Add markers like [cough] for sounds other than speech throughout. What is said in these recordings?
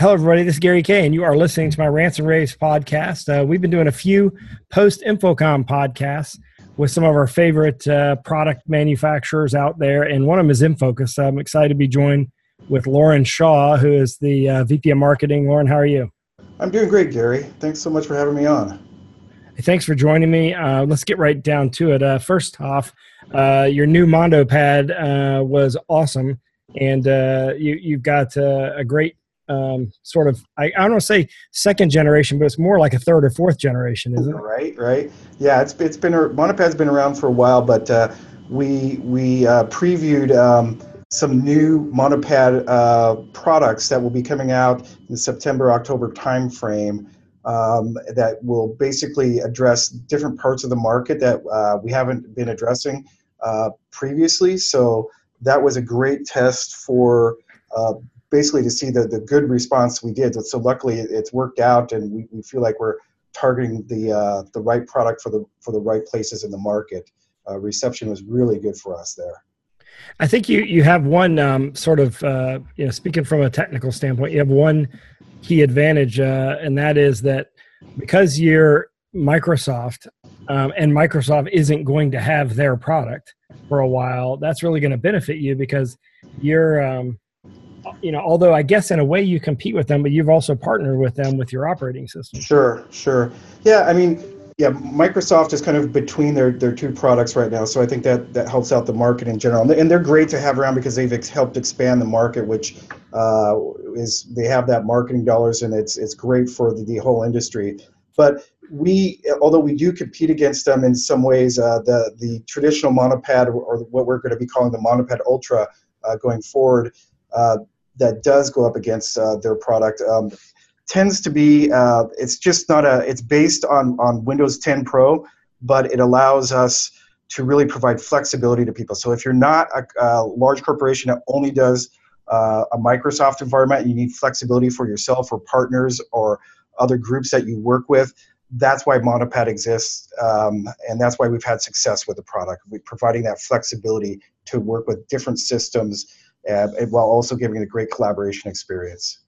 Hello, everybody. This is Gary Kay, and you are listening to my Rants and Raves podcast. Uh, we've been doing a few post InfoComm podcasts with some of our favorite uh, product manufacturers out there, and one of them is Infocus. I'm excited to be joined with Loren Shaw, who is the uh, VP of Marketing. Loren, how are you? I'm doing great, Gary. Thanks so much for having me on. Thanks for joining me. Uh, let's get right down to it. Uh, first off, uh, your new Mondopad was awesome, and you, have got a great um, sort of I, I don't want to say second generation, but it's more like a third or fourth generation, isn't it? Right, right. Yeah, it's it's been Mondopad's been around for a while, but uh, we we uh, previewed um, some new Mondopad uh, products that will be coming out in the September October timeframe. Um, that will basically address different parts of the market that uh, we haven't been addressing uh, previously. So that was a great test for uh, basically to see the, the good response we did. So luckily it's worked out and we, we feel like we're targeting the, uh, the right product for the, for the right places in the market. Uh, reception was really good for us there. I think you, you have one um, sort of, uh, you know, speaking from a technical standpoint, you have one key advantage, uh, and that is that because you're Microsoft um, and Microsoft isn't going to have their product for a while, that's really going to benefit you because you're, um, you know, although I guess in a way you compete with them, but you've also partnered with them with your operating system. Sure, sure. Yeah, I mean, yeah, Microsoft is kind of between their, their two products right now, so I think that that helps out the market in general, and they're great to have around because they've ex- helped expand the market, which uh, is they have that marketing dollars, and it's it's great for the, the whole industry. But we, although we do compete against them in some ways, uh, the the traditional Mondopad or what we're going to be calling the Mondopad Ultra uh, going forward uh, that does go up against uh, their product um, tends to be uh, it's just not a it's based on on windows 10 pro but it allows us to really provide flexibility to people so if you're not a, a large corporation that only does uh, a microsoft environment you need flexibility for yourself or partners or other groups that you work with that's why Mondopad exists, um, and that's why we've had success with the product. We're providing that flexibility to work with different systems uh, while also giving a great collaboration experience.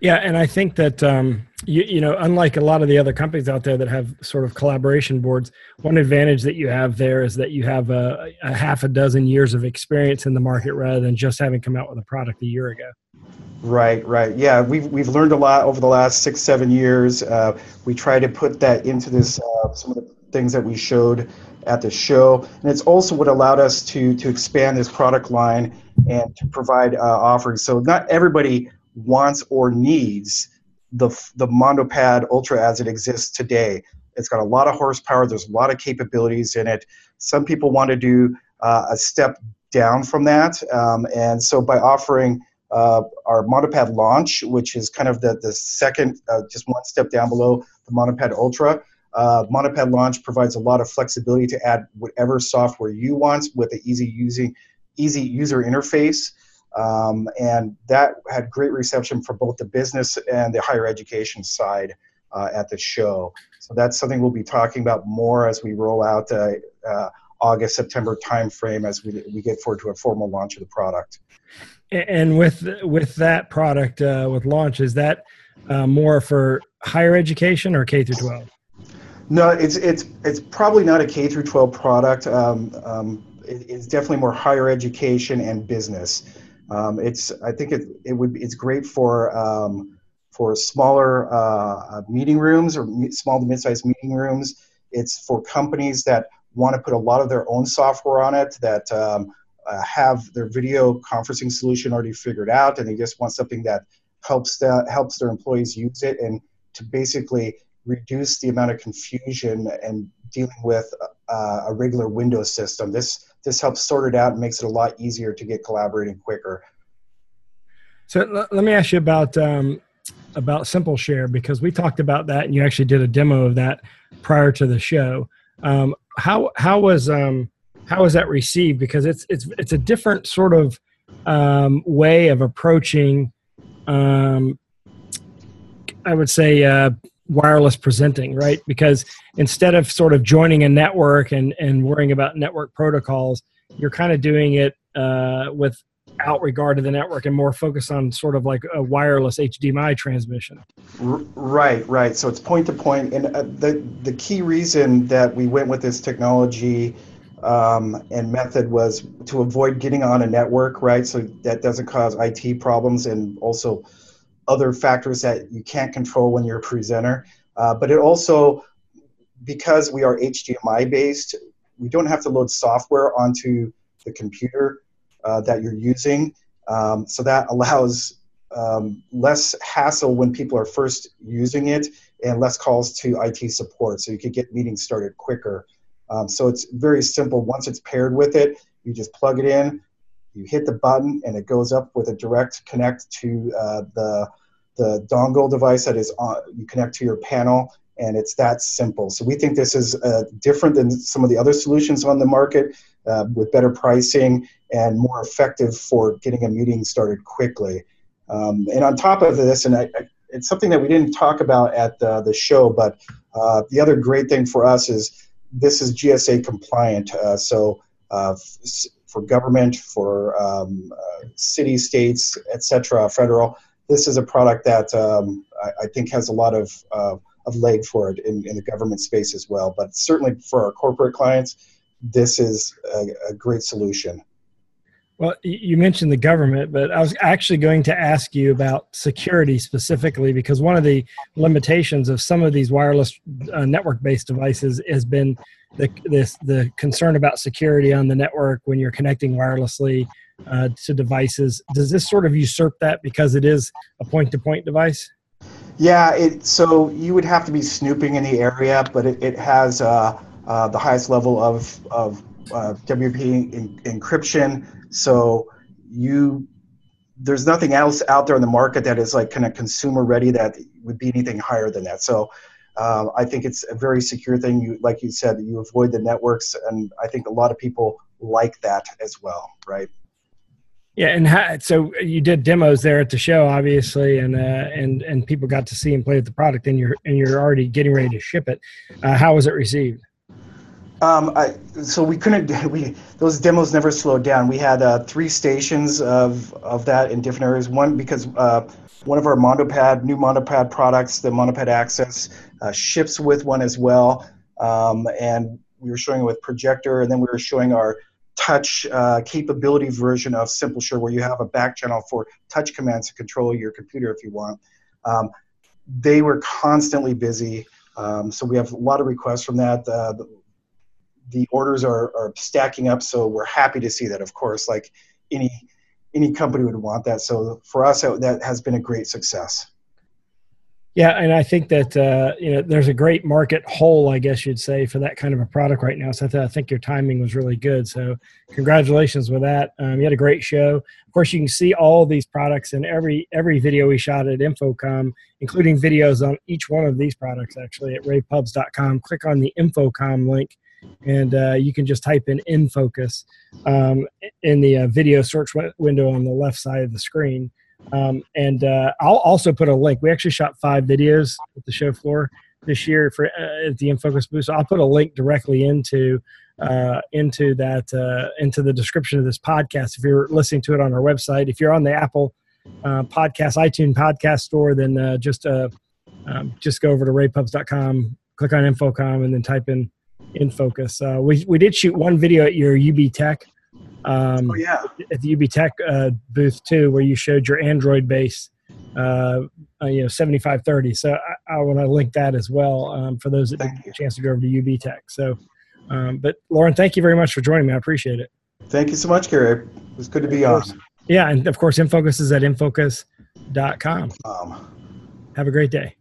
Yeah, and I think that um, you, you know, unlike a lot of the other companies out there that have sort of collaboration boards, one advantage that you have there is that you have a, a half a dozen years of experience in the market rather than just having come out with a product a year ago. Right, right. Yeah, we've we've learned a lot over the last six, seven years. Uh, we try to put that into this uh, some of the things that we showed at the show. And it's also what allowed us to, to expand this product line and to provide uh, offerings. So not everybody wants or needs the, the MondoPad Ultra as it exists today. It's got a lot of horsepower. There's a lot of capabilities in it. Some people want to do uh, a step down from that. Um, and so by offering uh, our MondoPad Launch, which is kind of the, the second, uh, just one step down below the MondoPad Ultra, uh, Mondopad Launch provides a lot of flexibility to add whatever software you want with an easy using, easy user interface. Um, and that had great reception for both the business and the higher education side uh, at the show. So that's something we'll be talking about more as we roll out uh, uh, August September timeframe as we, we get forward to a formal launch of the product. And with with that product uh, with launch, is that uh, more for higher education or K through 12? No, it's it's it's probably not a K through 12 product. Um, um, it, it's definitely more higher education and business. Um, it's I think it it would it's great for um, for smaller uh, meeting rooms or small to mid-sized meeting rooms. It's for companies that want to put a lot of their own software on it that um, uh, have their video conferencing solution already figured out, and they just want something that helps that helps their employees use it and to basically reduce the amount of confusion and dealing with uh, a regular Windows system. This this helps sort it out and makes it a lot easier to get collaborating quicker. So l- let me ask you about um, about SimpleShare because we talked about that and you actually did a demo of that prior to the show. Um, how how was um, how was that received? Because it's it's it's a different sort of um, way of approaching. Um, I would say uh, wireless presenting, right? Because instead of sort of joining a network and, and worrying about network protocols, you're kind of doing it uh, with out regard to the network and more focused on sort of like a wireless HDMI transmission. Right, right. So it's point to point, and uh, the the key reason that we went with this technology um, and method was to avoid getting on a network, right? So that doesn't cause IT problems and also other factors that you can't control when you're a presenter. Uh, but it also, because we are HDMI based, we don't have to load software onto the computer uh, that you're using. Um, so that allows um, less hassle when people are first using it and less calls to IT support. So you could get meetings started quicker. Um, so it's very simple. Once it's paired with it, you just plug it in, you hit the button, and it goes up with a direct connect to uh, the the dongle device that is on. You connect to your panel, and it's that simple. So we think this is uh, different than some of the other solutions on the market uh, with better pricing and more effective for getting a meeting started quickly. Um, and on top of this, and I, I, it's something that we didn't talk about at the, the show, but uh, the other great thing for us is this is GSA compliant. Uh, so uh, f- for government, for um, uh, city, states, etc., federal, this is a product that um, I, I, think has a lot of of leg for it in, in the government space as well. But certainly for our corporate clients, this is a, a great solution. Well, you mentioned the government, but I was actually going to ask you about security specifically because one of the limitations of some of these wireless uh, network-based devices has been the this the concern about security on the network when you're connecting wirelessly uh, to devices. Does this sort of usurp that because it is a point-to-point device? Yeah, it, so you would have to be snooping in the area, but it, it has uh, uh, the highest level of, of uh, WP in, encryption. So you there's nothing else out there in the market that is like kind of consumer ready that would be anything higher than that. So uh, I think it's a very secure thing. You like you said, you avoid the networks, and I think a lot of people like that as well, right? Yeah, and how, so you did demos there at the show, obviously, and uh, and and people got to see and play with the product, and you're and you're already getting ready to ship it. Uh, how was it received? Um, I, so we couldn't. [laughs] We those demos never slowed down. We had uh, three stations of of that in different areas. One because uh, one of our MondoPad new MondoPad products, the MondoPad Access, uh, ships with one as well. Um, and we were showing it with projector, and then we were showing our touch uh, capability version of SimpleShare, where you have a back channel for touch commands to control your computer if you want. Um, they were constantly busy. Um, so we have a lot of requests from that. Uh, the, the orders are, are stacking up, so we're happy to see that. Of course, like any any company would want that. So for us, that has been a great success. Yeah, and I think that uh, you know there's a great market hole, I guess you'd say, for that kind of a product right now. So I, th- I think your timing was really good. So congratulations with that. Um, you had a great show. Of course, you can see all these products in every every video we shot at InfoComm, including videos on each one of these products. Actually, at ravepubs.com. Click on the InfoComm link and uh, you can just type in InFocus um, in the uh, video search window on the left side of the screen um, and uh, i'll also put a link we actually shot five videos at the show floor this year for uh, at the infocus booth so i'll put a link directly into uh, into that uh, into the description of this podcast if you're listening to it on our website if you're on the apple podcast itunes podcast store then uh, just um, just go over to ravepubs.com, click on InfoComm and then type in InFocus. Uh, we we did shoot one video at your UB Tech. Um, oh yeah, at the UB Tech uh, booth too, where you showed your Android base, uh, uh you know, seventy five thirty. So I, I want to link that as well um, for those that didn't get a chance to go over to UB Tech. So, um, but Loren, thank you very much for joining me. I appreciate it. Thank you so much, Gary. It was good to be on. Yeah, and of course, Infocus is at infocus.com. Um, Have a great day.